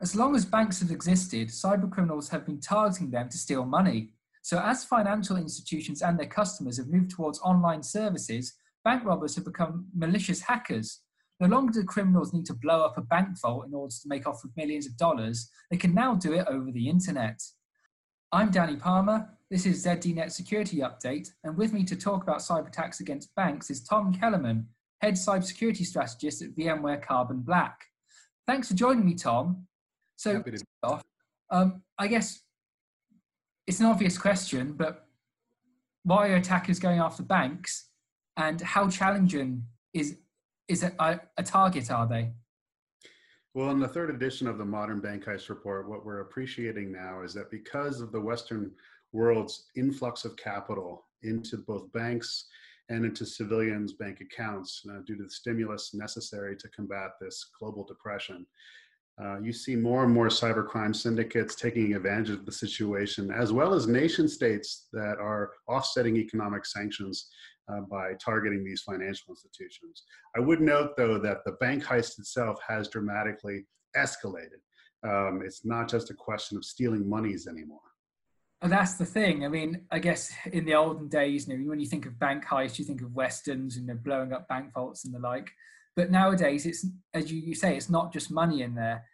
As long as banks have existed, cybercriminals have been targeting them to steal money. So, as financial institutions and their customers have moved towards online services, bank robbers have become malicious hackers. No longer do criminals need to blow up a bank vault in order to make off with millions of dollars, they can now do it over the internet. I'm Danny Palmer. This is ZDNet Security Update, and with me to talk about cyber attacks against banks is Tom Kellermann, Head Cybersecurity Strategist at VMware Carbon Black. Thanks for joining me, Tom. So, off, um, I guess it's an obvious question, but why are attackers going after banks, and how challenging is is a, a target are they? Well, in the third edition of the Modern Bank Heist Report, what we're appreciating now is that because of the Western world's influx of capital into both banks and into civilians' bank accounts uh, due to the stimulus necessary to combat this global depression, uh, you see more and more cybercrime syndicates taking advantage of the situation, as well as nation states that are offsetting economic sanctions uh, by targeting these financial institutions. I would note, though, that the bank heist itself has dramatically escalated. Um, it's not just a question of stealing monies anymore. That's the thing. I mean, I guess in the olden days, you know, when you think of bank heist, you think of westerns and you know, blowing up bank vaults and the like. But nowadays, it's as you, say, it's not just money in there.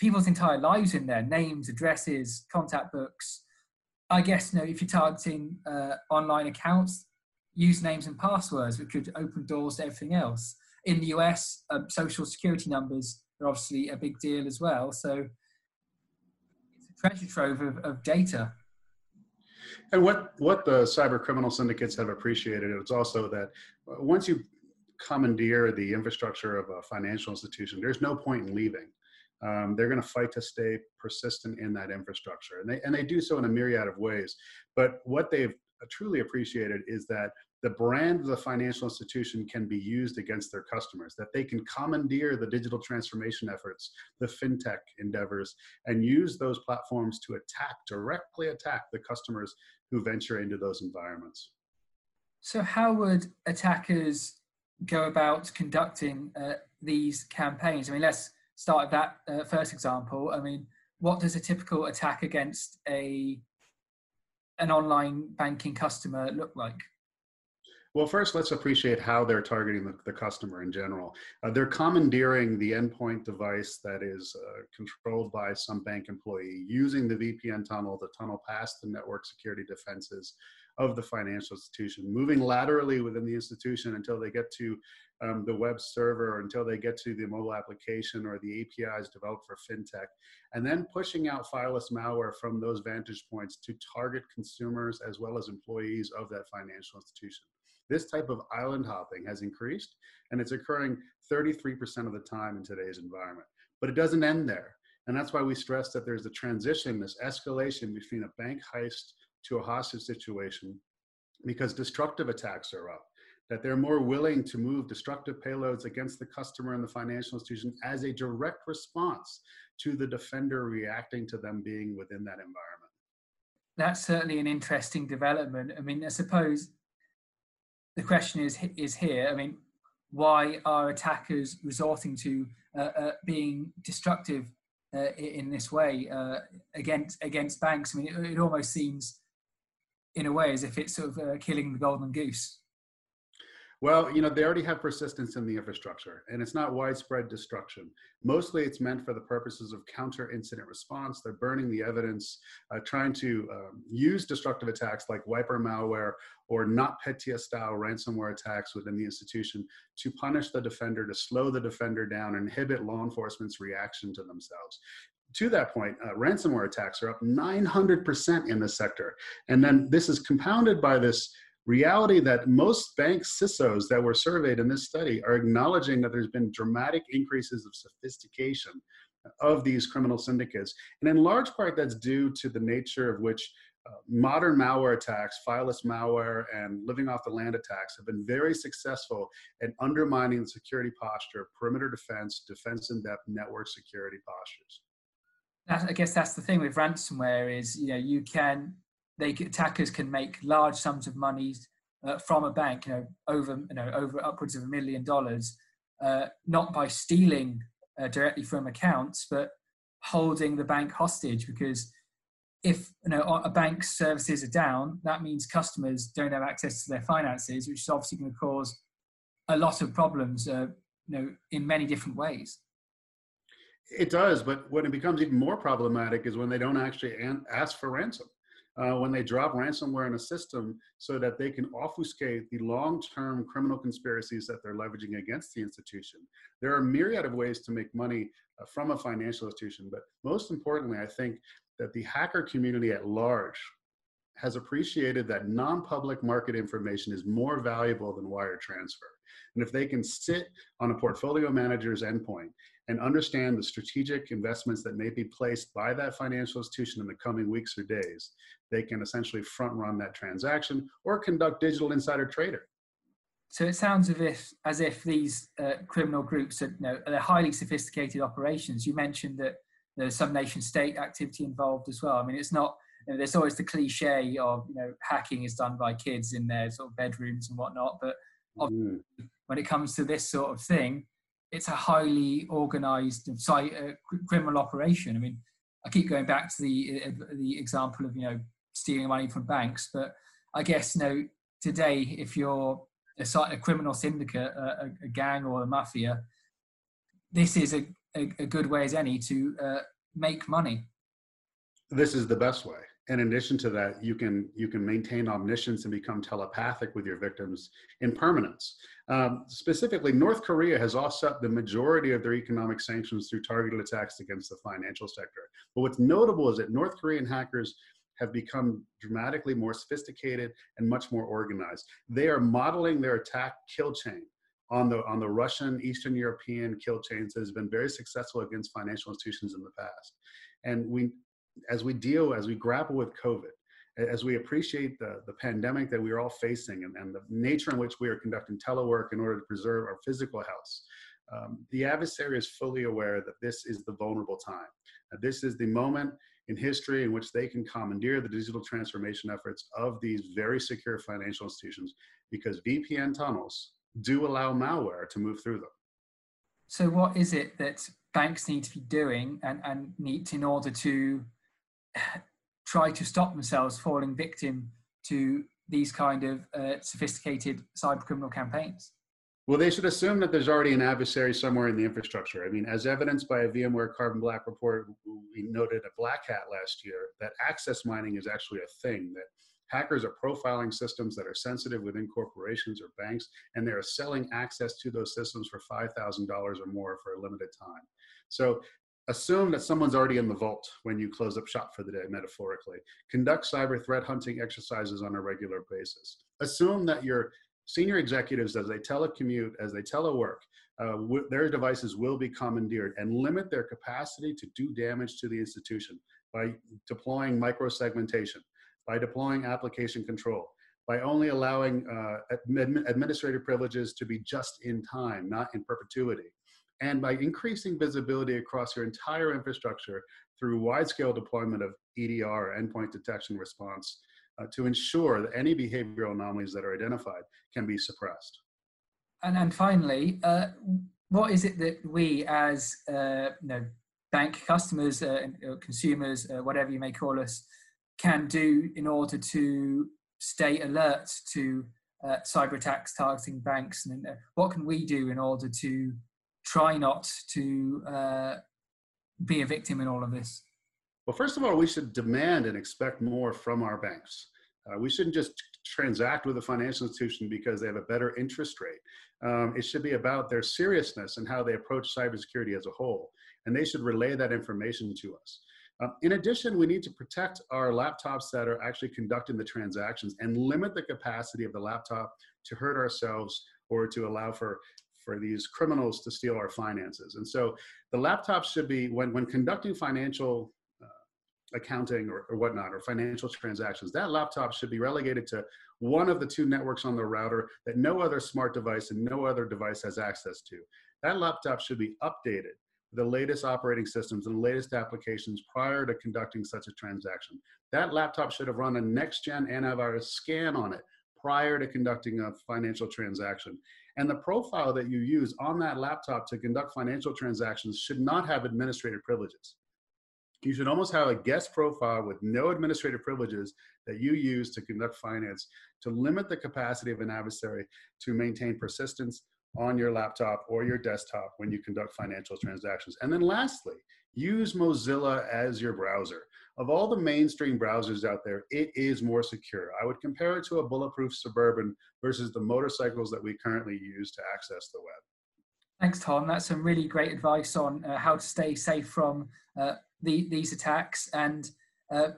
People's entire lives in there, names, addresses, contact books. I guess you know if you're targeting uh, online accounts, usernames and passwords, which could open doors to everything else. In the US, um, social security numbers are obviously a big deal as well. So it's a treasure trove of, of data. And what, what the cyber criminal syndicates have appreciated is also that uh, once you commandeer the infrastructure of a financial institution, there's no point in leaving. Um, they're going to fight to stay persistent in that infrastructure. And they, and they do so in a myriad of ways. But what they've truly appreciated is that the brand of the financial institution can be used against their customers, that they can commandeer the digital transformation efforts, the fintech endeavors, and use those platforms to attack, directly attack the customers who venture into those environments. So, how would attackers go about conducting uh, these campaigns? I mean, let's start with that uh, first example. I mean, what does a typical attack against a an online banking customer look like? Well, first, let's appreciate how they're targeting the, the customer in general. Uh, they're commandeering the endpoint device that is uh, controlled by some bank employee using the VPN tunnel to tunnel past the network security defenses of the financial institution, moving laterally within the institution until they get to um, the web server or until they get to the mobile application or the APIs developed for fintech, and then pushing out fileless malware from those vantage points to target consumers as well as employees of that financial institution. This type of island hopping has increased and it's occurring 33% of the time in today's environment. But it doesn't end there. And that's why we stress that there's a transition, this escalation between a bank heist to a hostage situation because destructive attacks are up that they're more willing to move destructive payloads against the customer and the financial institution as a direct response to the defender reacting to them being within that environment. That's certainly an interesting development. I mean, I suppose the question is is here. I mean, why are attackers resorting to uh, uh, being destructive uh, in this way uh, against against banks? I mean, it, it, almost seems, in a way, as if it's sort of uh, killing the golden goose. Well, you know, they already have persistence in the infrastructure and it's not widespread destruction. Mostly it's meant for the purposes of counter incident response. They're burning the evidence, uh, trying to um, use destructive attacks like wiper malware or NotPetya style ransomware attacks within the institution to punish the defender, to slow the defender down, inhibit law enforcement's reaction to themselves to that point, uh, ransomware attacks are up 900% in the sector. And then this is compounded by this reality that most bank CISOs that were surveyed in this study are acknowledging that there's been dramatic increases of sophistication of these criminal syndicates. And in large part, that's due to the nature of which uh, modern malware attacks, fileless malware, and living off the land attacks have been very successful at undermining the security posture, perimeter defense, defense in depth, network security postures. I guess that's the thing with ransomware is you know you can they attackers can make large sums of money uh, from a bank, you know, over you know over upwards of a million dollars, uh, not by stealing uh, directly from accounts, but holding the bank hostage because if you know a bank's services are down, that means customers don't have access to their finances, which is obviously going to cause a lot of problems, uh, you know, in many different ways. It does, but when it becomes even more problematic is when they don't actually ask for ransom. Uh, when they drop ransomware in a system so that they can obfuscate the long-term criminal conspiracies that they're leveraging against the institution. There are myriad of ways to make money uh, from a financial institution, but most importantly, I think that the hacker community at large has appreciated that non-public market information is more valuable than wire transfer. And if they can sit on a portfolio manager's endpoint and understand the strategic investments that may be placed by that financial institution in the coming weeks or days, they can essentially front run that transaction or conduct digital insider trading. So it sounds as if, as if these uh, criminal groups are, you know, are highly sophisticated operations. You mentioned that there's some nation state activity involved as well. I mean, it's not, you know, there's always the cliche of, you know, hacking is done by kids in their sort of bedrooms and whatnot. But mm. when it comes to this sort of thing, it's a highly organized uh, criminal operation. I mean, I keep going back to the uh, the example of you know stealing money from banks, but I guess you know today if you're a, a criminal syndicate, a, a, gang or a mafia, this is a, a, good way as any to uh, make money. This is the best way in addition to that, you can you can maintain omniscience and become telepathic with your victims in permanence. Um, specifically, North Korea has offset the majority of their economic sanctions through targeted attacks against the financial sector. But what's notable is that North Korean hackers have become dramatically more sophisticated and much more organized. They are modeling their attack kill chain on the on the Russian Eastern European kill chains that has been very successful against financial institutions in the past. And we as we deal, as we grapple with COVID, as we appreciate the, the pandemic that we are all facing and, and the nature in which we are conducting telework in order to preserve our physical health, um, the adversary is fully aware that this is the vulnerable time. This is the moment in history in which they can commandeer the digital transformation efforts of these very secure financial institutions because VPN tunnels do allow malware to move through them. So, what is it that banks need to be doing and, and need in order to try to stop themselves falling victim to these kind of uh, sophisticated cyber criminal campaigns? Well, they should assume that there's already an adversary somewhere in the infrastructure. I mean, as evidenced by a VMware Carbon Black report, we noted at Black Hat last year that access mining is actually a thing, that hackers are profiling systems that are sensitive within corporations or banks, and they are selling access to those systems for $5,000 or more for a limited time. So Assume that someone's already in the vault when you close up shop for the day, metaphorically. Conduct cyber threat hunting exercises on a regular basis. Assume that your senior executives, as they telecommute, as they telework, uh, w- their devices will be commandeered and limit their capacity to do damage to the institution by deploying microsegmentation, by deploying application control, by only allowing uh, admi- administrative privileges to be just in time, not in perpetuity and by increasing visibility across your entire infrastructure through wide-scale deployment of EDR, endpoint detection response, uh, to ensure that any behavioral anomalies that are identified can be suppressed. And then finally, uh, what is it that we as uh, you know, bank customers, uh, consumers, uh, whatever you may call us, can do in order to stay alert to uh, cyber attacks targeting banks? And what can we do in order to try not to uh, be a victim in all of this? Well, first of all, we should demand and expect more from our banks. Uh, we shouldn't just transact with a financial institution because they have a better interest rate. Um, it should be about their seriousness and how they approach cybersecurity as a whole. And they should relay that information to us. Um, in addition, we need to protect our laptops that are actually conducting the transactions and limit the capacity of the laptop to hurt ourselves or to allow for for these criminals to steal our finances. And so the laptop should be, when, when conducting financial uh, accounting or, or whatnot, or financial transactions, that laptop should be relegated to one of the two networks on the router that no other smart device and no other device has access to. That laptop should be updated the latest operating systems and the latest applications prior to conducting such a transaction. That laptop should have run a next gen antivirus scan on it prior to conducting a financial transaction. And the profile that you use on that laptop to conduct financial transactions should not have administrative privileges. You should almost have a guest profile with no administrative privileges that you use to conduct finance to limit the capacity of an adversary to maintain persistence on your laptop or your desktop when you conduct financial transactions. And then lastly, use Mozilla as your browser. Of all the mainstream browsers out there, it is more secure. I would compare it to a bulletproof Suburban versus the motorcycles that we currently use to access the web. Thanks, Tom. That's some really great advice on uh, how to stay safe from uh, the, these attacks and uh,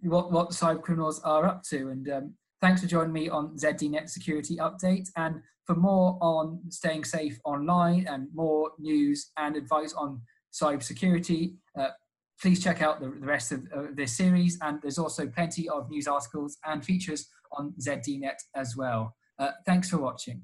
what, what cyber criminals are up to. And um, thanks for joining me on ZDNet Security Update. And for more on staying safe online and more news and advice on cybersecurity, uh, please check out the, the rest of uh, this series. And there's also plenty of news articles and features on ZDNet as well. Uh, thanks for watching.